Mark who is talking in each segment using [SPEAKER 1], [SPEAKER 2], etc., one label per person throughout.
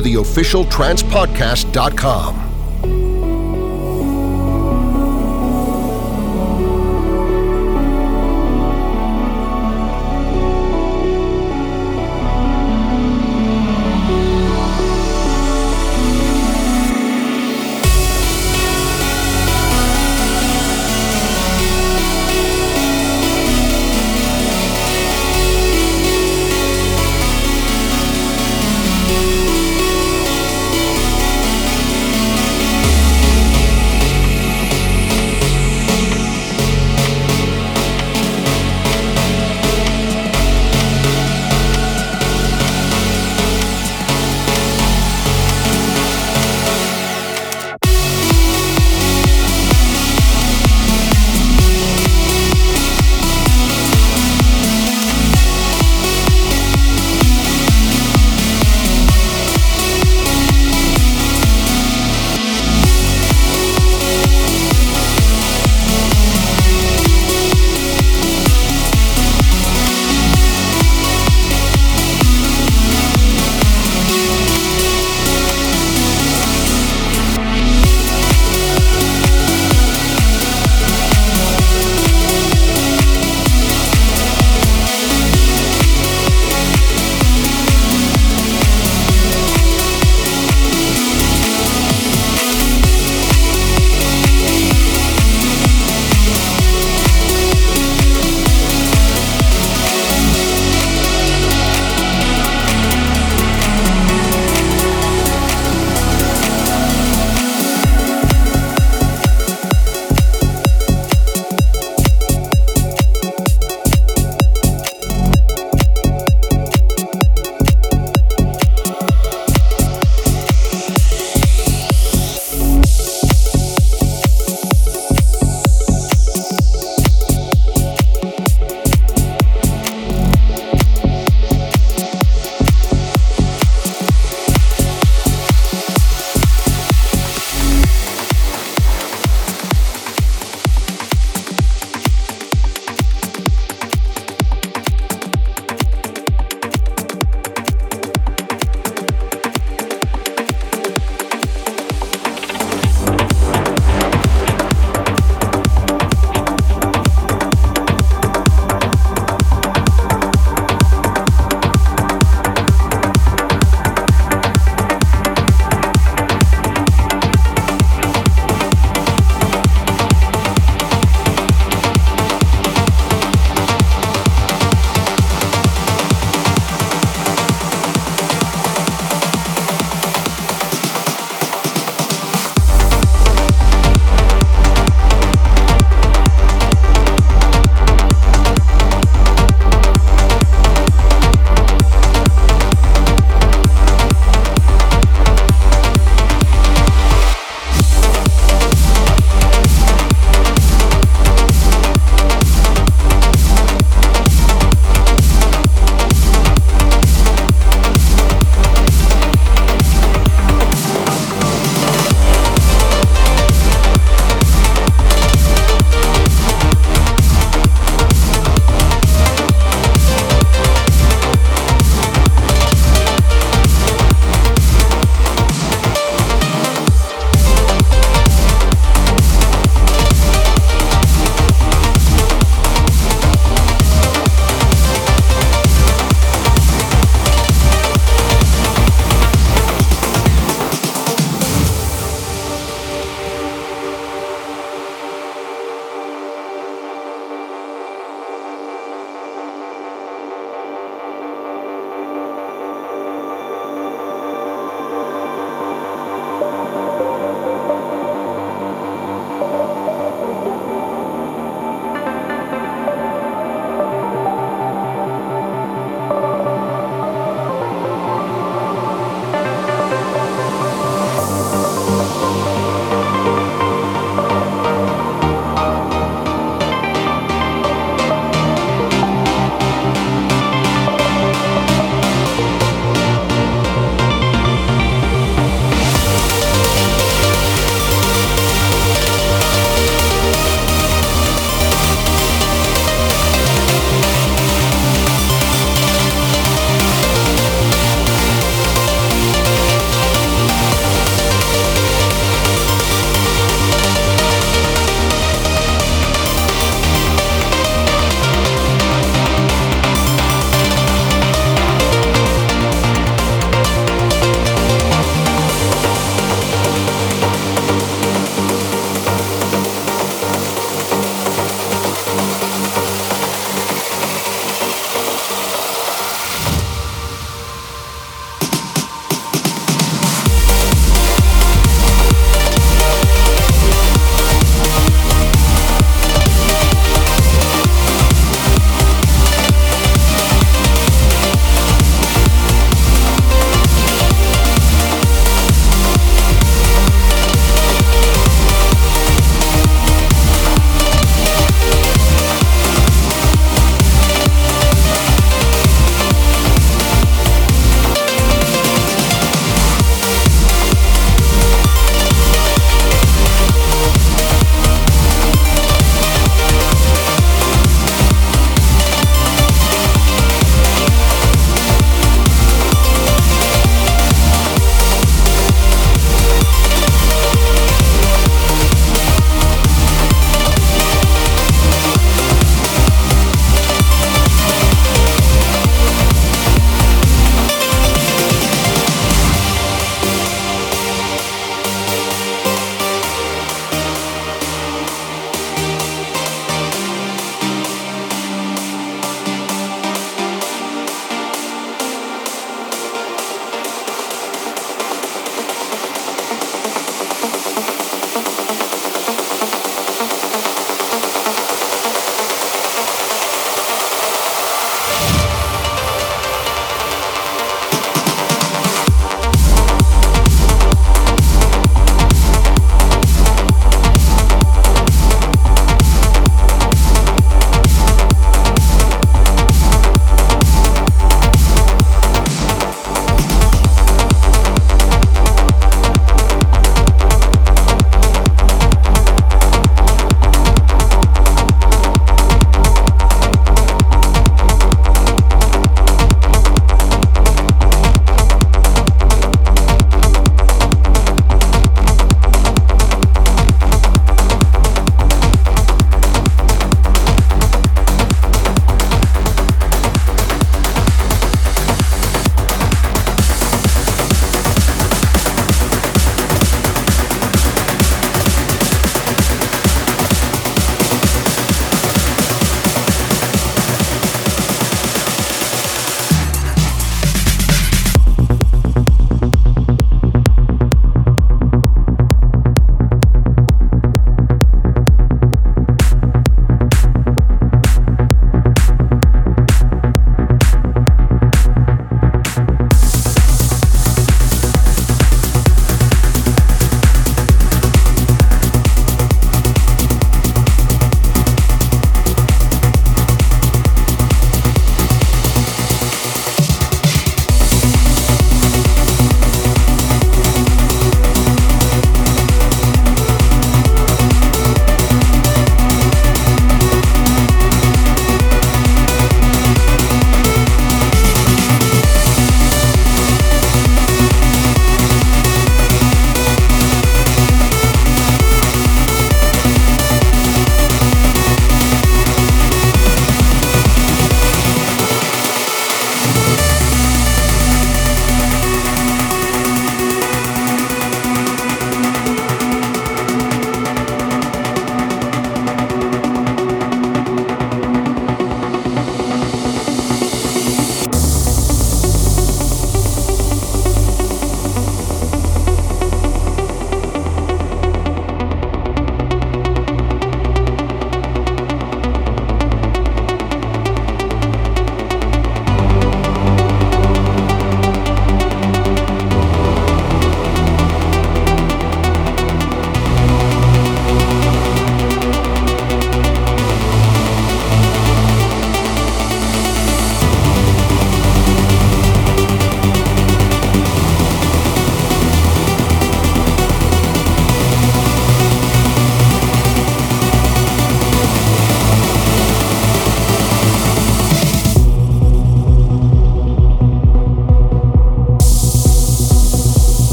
[SPEAKER 1] To the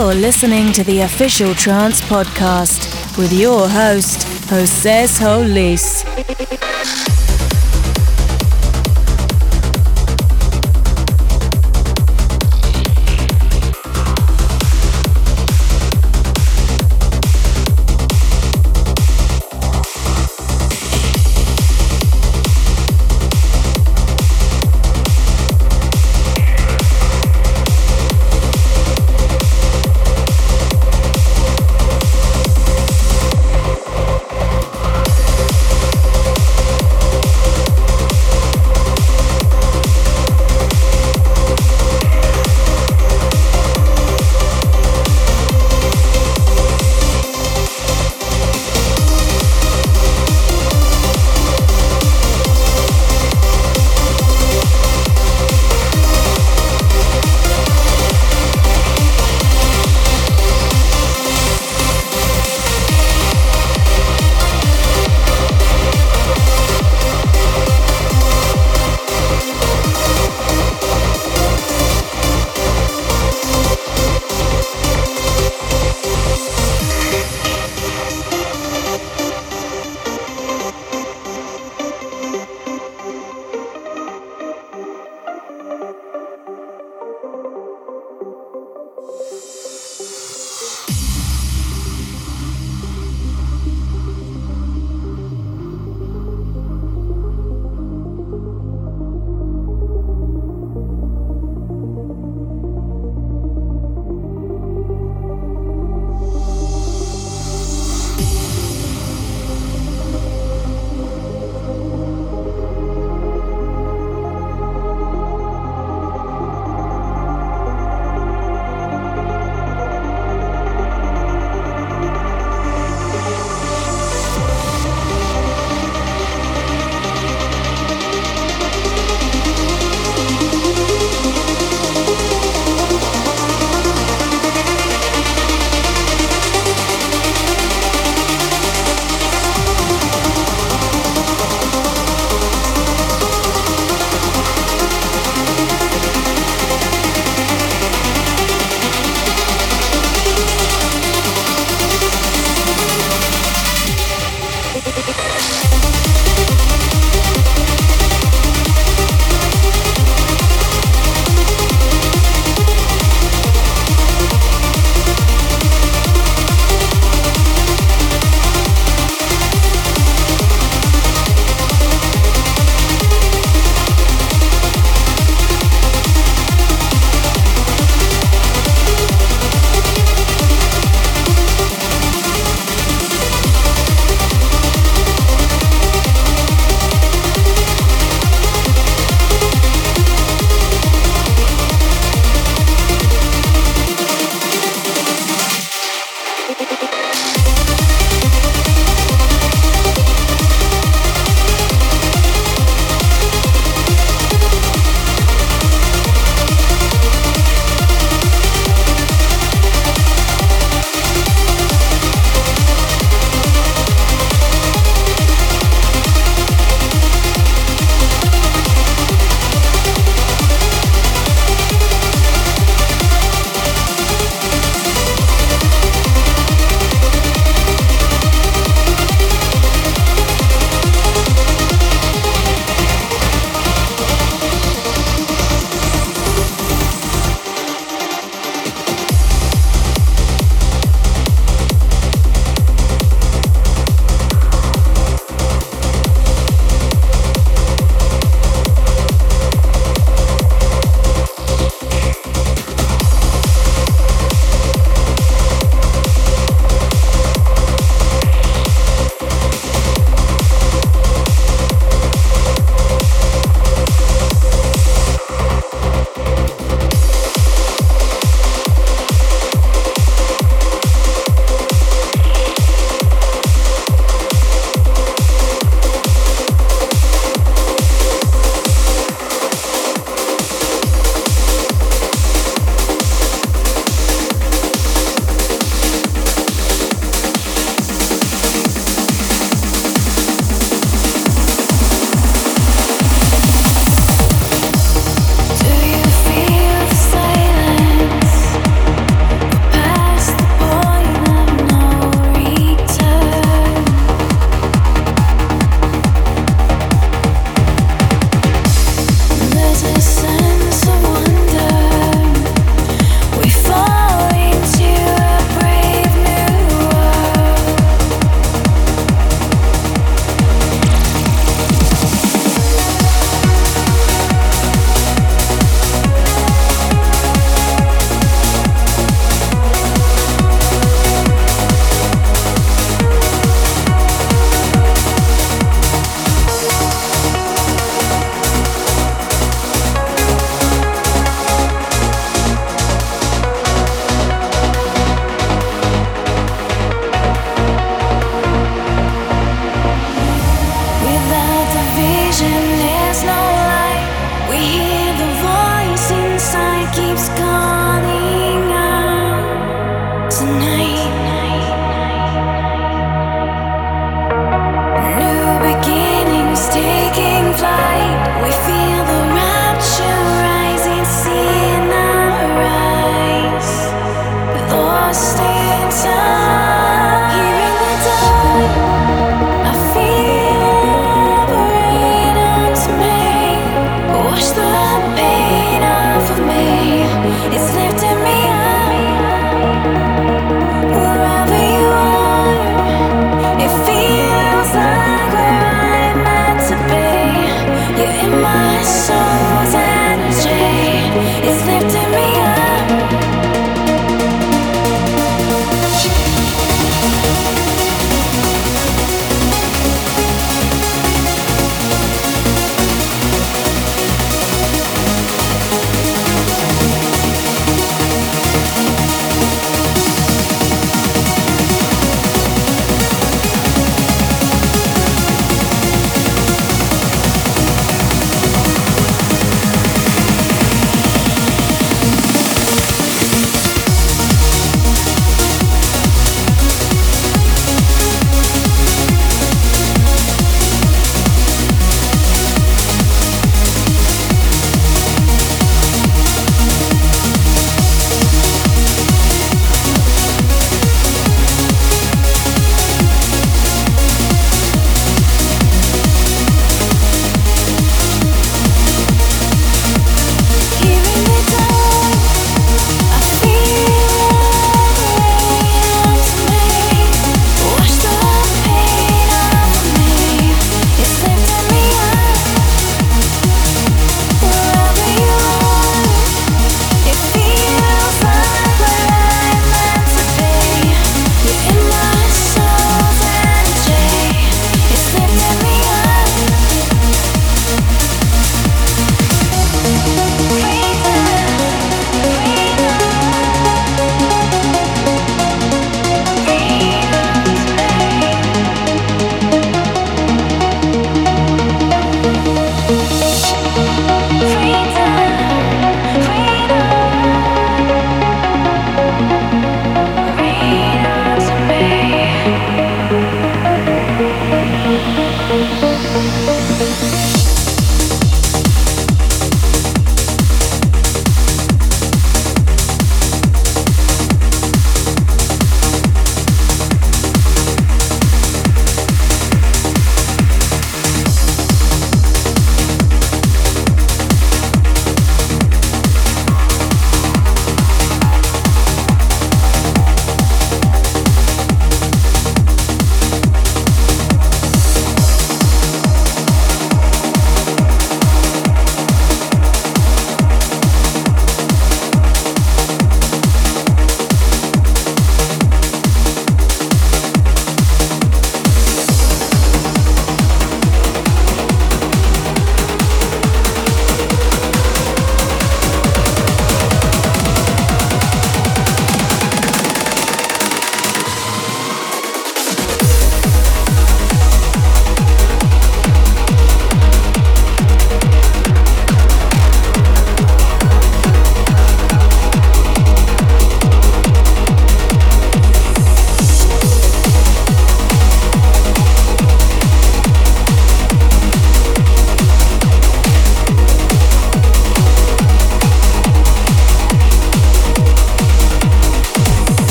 [SPEAKER 2] You're listening to the official Trance Podcast with your host, Jose Solis.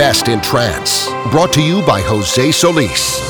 [SPEAKER 1] Best in trance. Brought to you by Jose Solis.